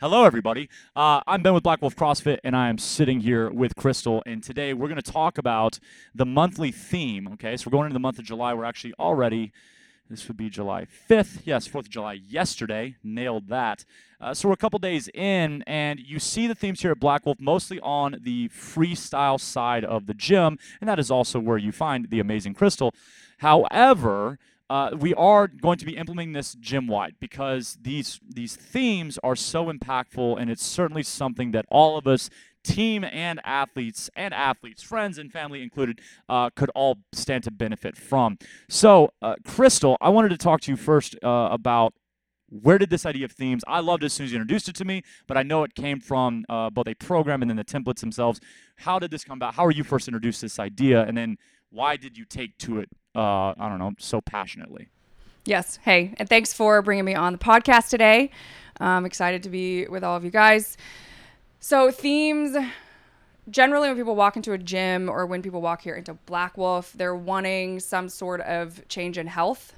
Hello, everybody. Uh, I'm Ben with Black Wolf CrossFit, and I am sitting here with Crystal. And today we're going to talk about the monthly theme. Okay, so we're going into the month of July. We're actually already, this would be July 5th. Yes, 4th of July yesterday. Nailed that. Uh, so we're a couple days in, and you see the themes here at Black Wolf mostly on the freestyle side of the gym, and that is also where you find the amazing Crystal. However, uh, we are going to be implementing this gym wide because these these themes are so impactful, and it's certainly something that all of us, team and athletes and athletes, friends and family included, uh, could all stand to benefit from. So, uh, Crystal, I wanted to talk to you first uh, about where did this idea of themes i loved it as soon as you introduced it to me but i know it came from uh, both a program and then the templates themselves. How did this come about? How were you first introduced this idea? And then why did you take to it uh, I don't know, so passionately. Yes. Hey, and thanks for bringing me on the podcast today. I'm excited to be with all of you guys. So, themes generally, when people walk into a gym or when people walk here into Black Wolf, they're wanting some sort of change in health.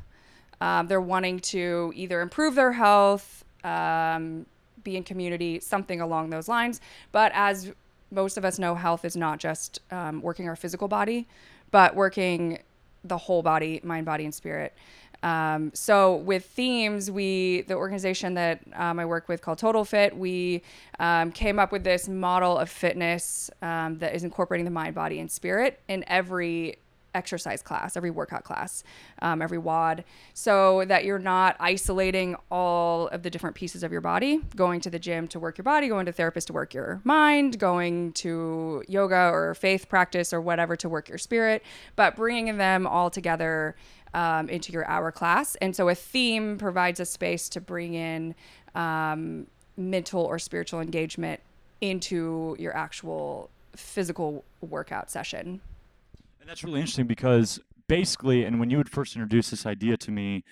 Um, they're wanting to either improve their health, um, be in community, something along those lines. But as most of us know, health is not just um, working our physical body, but working the whole body, mind, body, and spirit. Um, so with themes, we the organization that um, I work with called Total Fit, we um, came up with this model of fitness um, that is incorporating the mind, body, and spirit in every exercise class, every workout class, um, every WOD, so that you're not isolating all of the different pieces of your body, going to the gym to work your body, going to therapist to work your mind, going to yoga or faith practice or whatever to work your spirit, but bringing them all together um, into your hour class. And so a theme provides a space to bring in um, mental or spiritual engagement into your actual physical workout session. And that's really interesting because basically, and when you would first introduce this idea to me,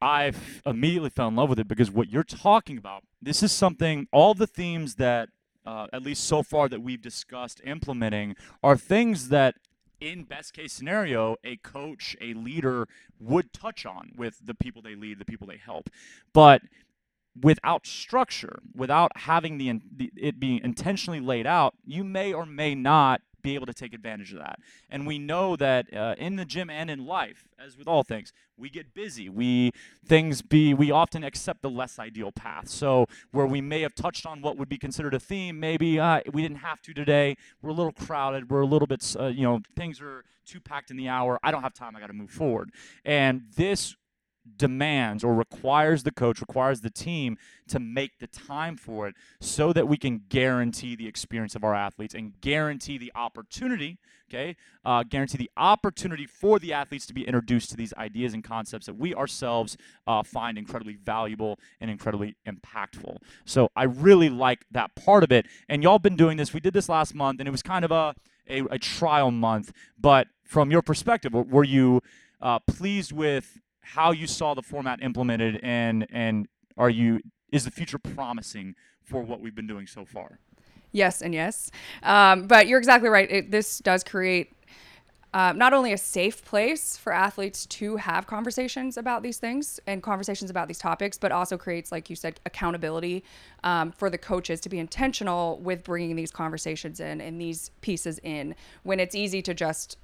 I immediately fell in love with it because what you're talking about, this is something, all the themes that, uh, at least so far, that we've discussed implementing are things that, in best case scenario, a coach, a leader would touch on with the people they lead, the people they help. But without structure, without having the, the it being intentionally laid out, you may or may not be able to take advantage of that. And we know that uh, in the gym and in life, as with all things, we get busy. We things be we often accept the less ideal path. So where we may have touched on what would be considered a theme, maybe uh, we didn't have to today. We're a little crowded. We're a little bit, uh, you know, things are too packed in the hour. I don't have time. I got to move forward. And this demands or requires the coach, requires the team to make the time for it so that we can guarantee the experience of our athletes and guarantee the opportunity, okay, uh, guarantee the opportunity for the athletes to be introduced to these ideas and concepts that we ourselves uh, find incredibly valuable and incredibly impactful. So I really like that part of it. And y'all been doing this. We did this last month and it was kind of a, a, a trial month. But from your perspective, were you uh, pleased with how you saw the format implemented and and are you is the future promising for what we've been doing so far? Yes and yes, um, but you're exactly right. It, this does create uh, not only a safe place for athletes to have conversations about these things and conversations about these topics, but also creates, like you said, accountability um, for the coaches to be intentional with bringing these conversations in and these pieces in when it's easy to just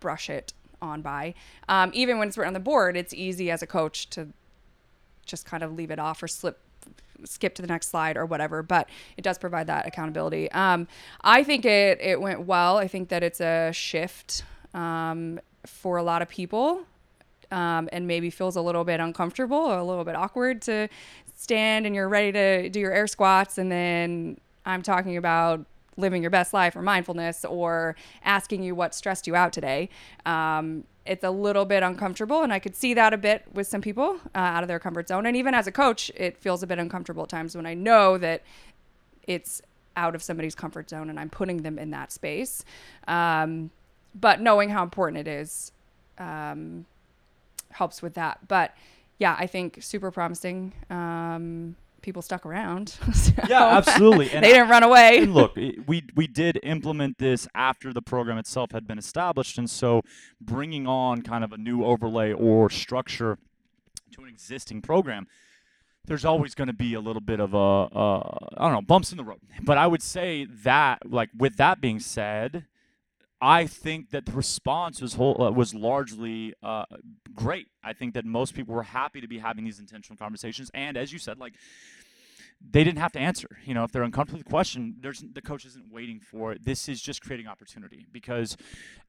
brush it on by. Um, even when it's written on the board, it's easy as a coach to just kind of leave it off or slip skip to the next slide or whatever but it does provide that accountability. Um, i think it it went well. I think that it's a shift um, for a lot of people um, and maybe feels a little bit uncomfortable or a little bit awkward to stand and you're ready to do your air squats. And then i'm talking about living your best life or mindfulness or asking you what stressed you out today. Um, it's a little bit uncomfortable, and I could see that a bit with some people uh, out of their comfort zone. And even as a coach, it feels a bit uncomfortable at times when I know that it's out of somebody's comfort zone and I'm putting them in that space. Um, but knowing how important it is um, helps with that. But yeah, I think super promising. Um, people stuck around. so yeah, absolutely. And they didn't run away. Look, we we did implement this after the program itself had been established, and so bringing on kind of a new overlay or structure to an existing program there's always going to be a little bit of a, uh, don't know, bumps in the road. But I would say that, like, with that being said, I think that the response was whole, uh, was largely uh, great. I think that most people were happy to be having these intentional conversations, and as you said, like they didn't have to answer. You know, if they're uncomfortable with the question, there's the coach isn't waiting for it. This is just creating opportunity because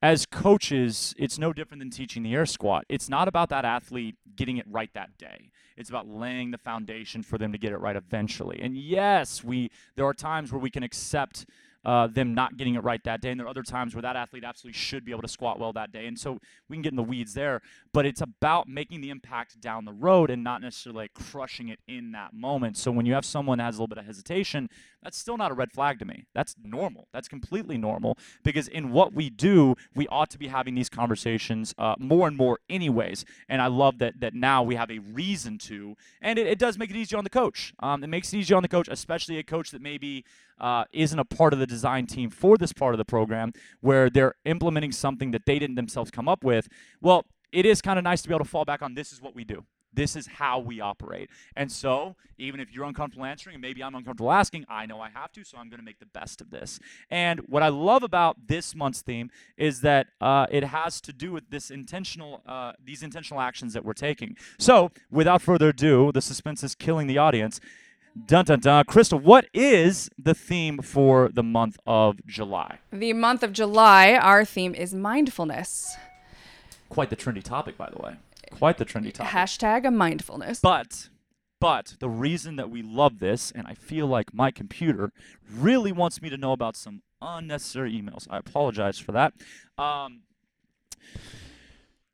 as coaches, it's no different than teaching the air squat. It's not about that athlete getting it right that day. It's about laying the foundation for them to get it right eventually. And yes, we there are times where we can accept uh, them not getting it right that day. And there are other times where that athlete absolutely should be able to squat well that day. And so we can get in the weeds there. But it's about making the impact down the road and not necessarily like crushing it in that moment. So when you have someone that has a little bit of hesitation, that's still not a red flag to me. That's normal. That's completely normal because in what we do, we ought to be having these conversations uh, more and more, anyways. And I love that that now we have a reason to, and it, it does make it easier on the coach. Um, it makes it easier on the coach, especially a coach that maybe uh, isn't a part of the design team for this part of the program, where they're implementing something that they didn't themselves come up with. Well, it is kind of nice to be able to fall back on this is what we do. This is how we operate. And so, even if you're uncomfortable answering, and maybe I'm uncomfortable asking, I know I have to, so I'm going to make the best of this. And what I love about this month's theme is that uh, it has to do with this intentional, uh, these intentional actions that we're taking. So, without further ado, the suspense is killing the audience. Dun dun dun. Crystal, what is the theme for the month of July? The month of July, our theme is mindfulness. Quite the trendy topic, by the way. Quite the trendy topic. Hashtag a mindfulness. But but the reason that we love this, and I feel like my computer really wants me to know about some unnecessary emails. I apologize for that. Um,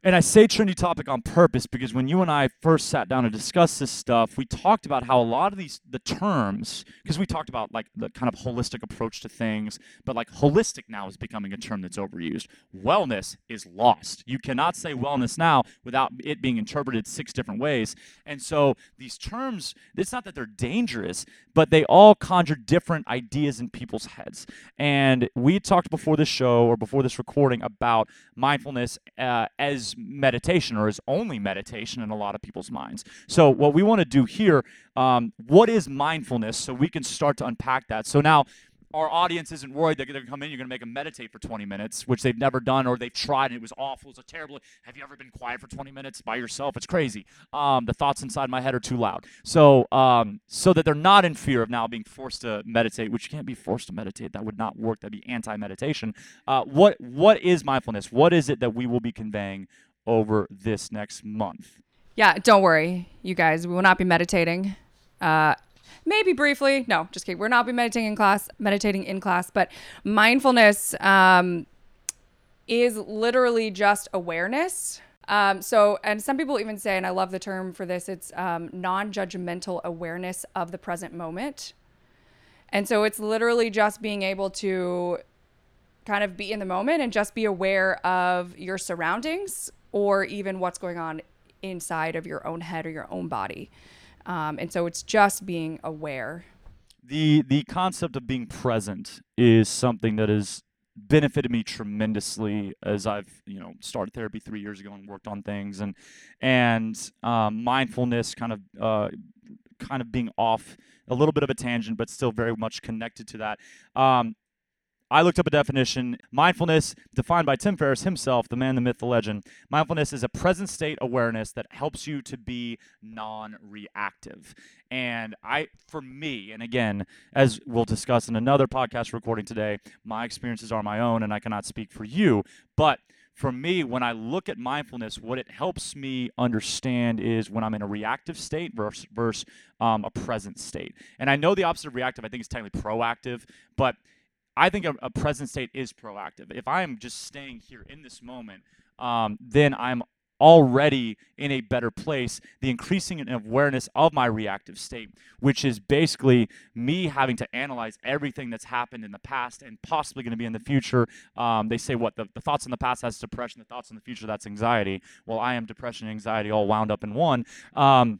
and I say trendy topic on purpose because when you and I first sat down to discuss this stuff, we talked about how a lot of these the terms, because we talked about like the kind of holistic approach to things, but like holistic now is becoming a term that's overused. Wellness is lost. You cannot say wellness now without it being interpreted six different ways. And so these terms, it's not that they're dangerous, but they all conjure different ideas in people's heads. And we talked before this show or before this recording about mindfulness uh, as meditation or is only meditation in a lot of people's minds. So, what we want to do here, um, what is mindfulness, so we can start to unpack that. So now, our audience isn't worried that they're going to come in, you're going to make them meditate for 20 minutes, which they've never done or they've tried and it was awful. It's a terrible. Have you ever been quiet for 20 minutes by yourself? It's crazy. Um, the thoughts inside my head are too loud. So, um, so that they're not in fear of now being forced to meditate, which you can't be forced to meditate. That would not work. That'd be anti-meditation. Uh, what what is mindfulness? What is it that we will be conveying over this next month? Yeah, don't worry, you guys. We will not be meditating. Uh, maybe briefly. No, just kidding. We're not be meditating in class, meditating in class, but mindfulness um, is literally just awareness. Um, so, and some people even say, and I love the term for this, it's um, non judgmental awareness of the present moment. And so it's literally just being able to kind of be in the moment and just be aware of your surroundings or even what's going on inside of your own head or your own body. Um, and so it's just being aware. The the concept of being present is something that has benefited me tremendously as I've you know started therapy three years ago and worked on things and and um, mindfulness kind of uh, kind of being off a little bit of a tangent but still very much connected to that. Um, I looked up a definition. Mindfulness, defined by Tim Ferriss himself, the man, the myth, the legend. Mindfulness is a present state awareness that helps you to be non reactive. And I, for me, and again, as we'll discuss in another podcast recording today, my experiences are my own and I cannot speak for you. But for me, when I look at mindfulness, what it helps me understand is when I'm in a reactive state versus, versus um, a present state. And I know the opposite of reactive, I think it's technically proactive, but I think a, a, present state is proactive. If I am just staying here in this moment, um, then I'm already in a better place. The increasing awareness of my reactive state, which is basically me having to analyze everything that's happened in the past and possibly going to be in the future. Um, they say what the, the thoughts in the past that's depression, the thoughts in the future that's anxiety. Well, I am depression and anxiety all wound up in one. Um,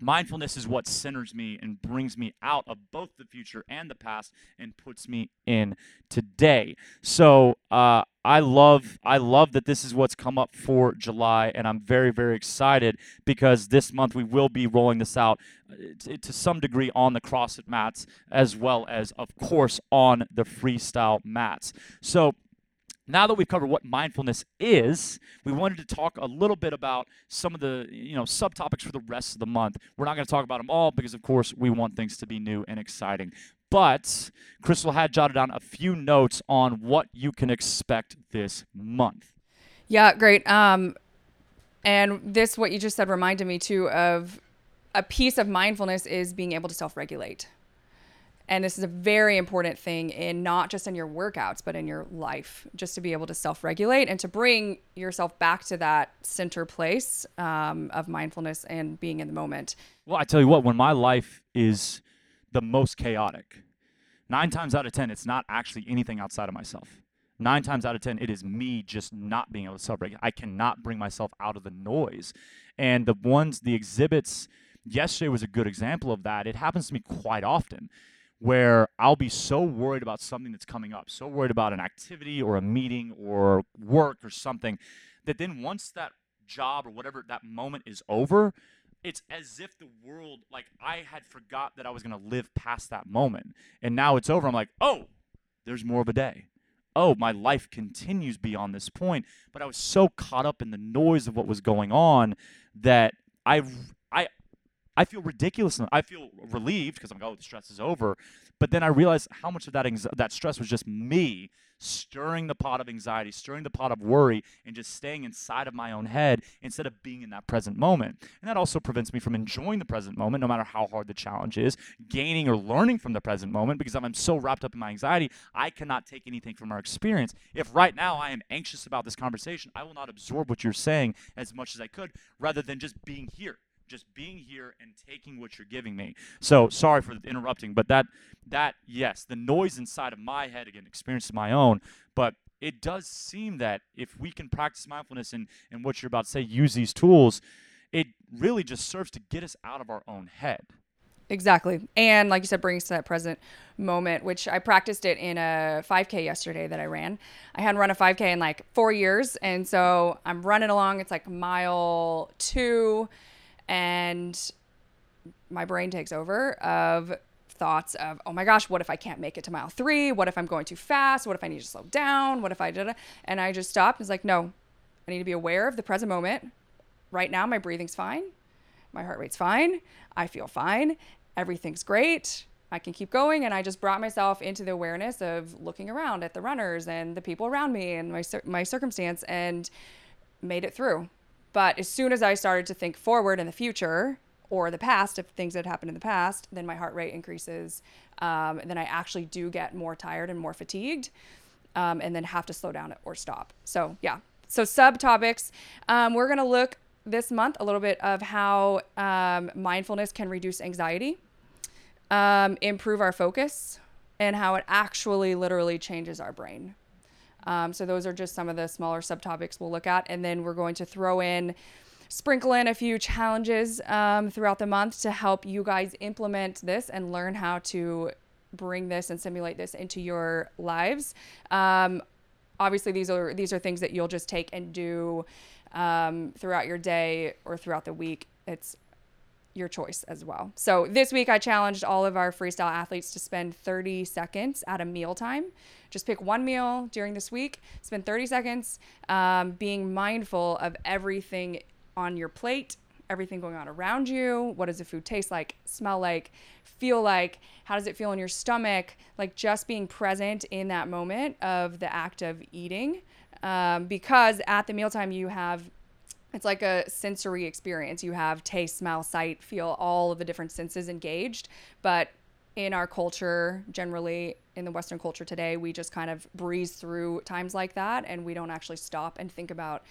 Mindfulness is what centers me and brings me out of both the future and the past and puts me in today. So uh, I love I love that this is what's come up for July, and I'm very very excited because this month we will be rolling this out uh, to, to some degree on the CrossFit mats as well as of course on the freestyle mats. So now that we've covered what mindfulness is, we wanted to talk a little bit about some of the you know subtopics for the rest of the month. We're not going to talk about them all because, of course, we want things to be new and exciting. But Crystal had jotted down a few notes on what you can expect this month. Yeah, great. Um, and this, what you just said, reminded me too of a piece of mindfulness is being able to self-regulate. And this is a very important thing in not just in your workouts, but in your life, just to be able to self regulate and to bring yourself back to that center place um, of mindfulness and being in the moment. Well, I tell you what, when my life is the most chaotic, nine times out of 10, it's not actually anything outside of myself. Nine times out of 10, it is me just not being able to self regulate. I cannot bring myself out of the noise. And the ones, the exhibits, yesterday was a good example of that. It happens to me quite often where I'll be so worried about something that's coming up, so worried about an activity or a meeting or work or something, that then once that job or whatever that moment is over, it's as if the world, like I had forgot that I was going to live past that moment. And now it's over. I'm like, oh, there's more of a day. Oh, my life continues beyond this point. But I was so caught up in the noise of what was going on that I I I feel ridiculous. I feel relieved because I'm like, oh, the stress is over. But then I realize how much of that that stress was just me stirring the pot of anxiety, stirring the pot of worry, and just staying inside of my own head instead of being in that present moment. And that also prevents me from enjoying the present moment, no matter how hard the challenge is, gaining or learning from the present moment, because I'm so wrapped up in my anxiety, I cannot take anything from our experience. If right now I am anxious about this conversation, I will not absorb what you're saying as much as I could, rather than just being here just being here and taking what you're giving me. So sorry for interrupting, but that that yes, the noise inside of my head again, experience of my own, but it does seem that if we can practice mindfulness and, and what you're about to say, use these tools, it really just serves to get us out of our own head. Exactly. And like you said, brings to that present moment, which I practiced it in a 5K yesterday that I ran. I hadn't run a 5K in like four years. And so I'm running along. It's like mile two and my brain takes over of thoughts of oh my gosh what if i can't make it to mile three? What if i'm going too fast? What if i need to slow down? What if i did and i just stopped and was like no i need to be aware of the present moment. Right now my breathing's fine. My heart rate's fine. I feel fine. Everything's great. I can keep going. And i just brought myself into the awareness of looking around at the runners and the people around me and my, my circumstance and made it through but as soon as I started to think forward in the future or the past, if things had happened in the past, then my heart rate increases. Um, then I actually do get more tired and more fatigued um, and then have to slow down or stop. So, yeah. So, subtopics. Um, we're going to look this month a little bit of how um, mindfulness can reduce anxiety, um, improve our focus, and how it actually literally changes our brain. Um, so those are just some of the smaller subtopics we'll look at. And then we're going to throw in, sprinkle in a few challenges um, throughout the month to help you guys implement this and learn how to bring this and simulate this into your lives. Um, obviously, these are these are things that you'll just take and do um, throughout your day or throughout the week. It's your choice as well. So this week I challenged all of our freestyle athletes to spend 30 seconds at a mealtime. Just pick one meal during this week, spend 30 seconds um, being mindful of everything on your plate, everything going on around you. What does the food taste like, smell like, feel like? How does it feel in your stomach? Like just being present in that moment of the act of eating. Um, because at the mealtime, you have it's like a sensory experience. You have taste, smell, sight, feel, all of the different senses engaged. But in our culture, generally in the Western culture today, we just kind of breeze through times like that and we don't actually stop and think about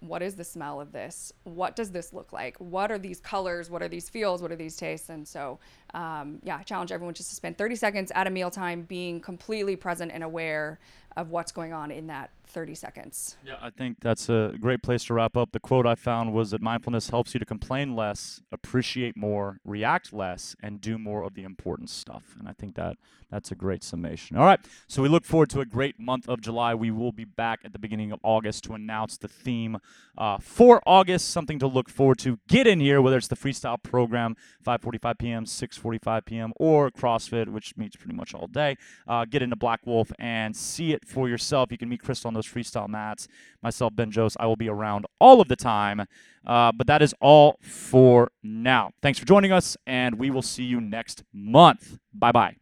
what is the smell of this? What does this look like? What are these colors? What are these feels? What are these tastes? And so um, yeah, I challenge everyone just to spend 30 seconds at a mealtime being completely present and aware of what's going on in that 30 seconds. Yeah, I think that's a great place to wrap up. The quote I found was that mindfulness helps you to complain less, appreciate more, react less, and do more of the important stuff. And I think that that's a great summation. All right, so we look forward to a great month of July. We will be back at the beginning of August to announce the theme uh, for August. Something to look forward to. Get in here, whether it's the freestyle program, 5:45 p.m., 6:45 p.m., or CrossFit, which meets pretty much all day. Uh, get into Black Wolf and see it for yourself. You can meet Crystal on those freestyle mats. Myself, Ben Jose, I will be around all of the time. Uh, but that is all for now. Thanks for joining us, and we will see you next month. Bye bye.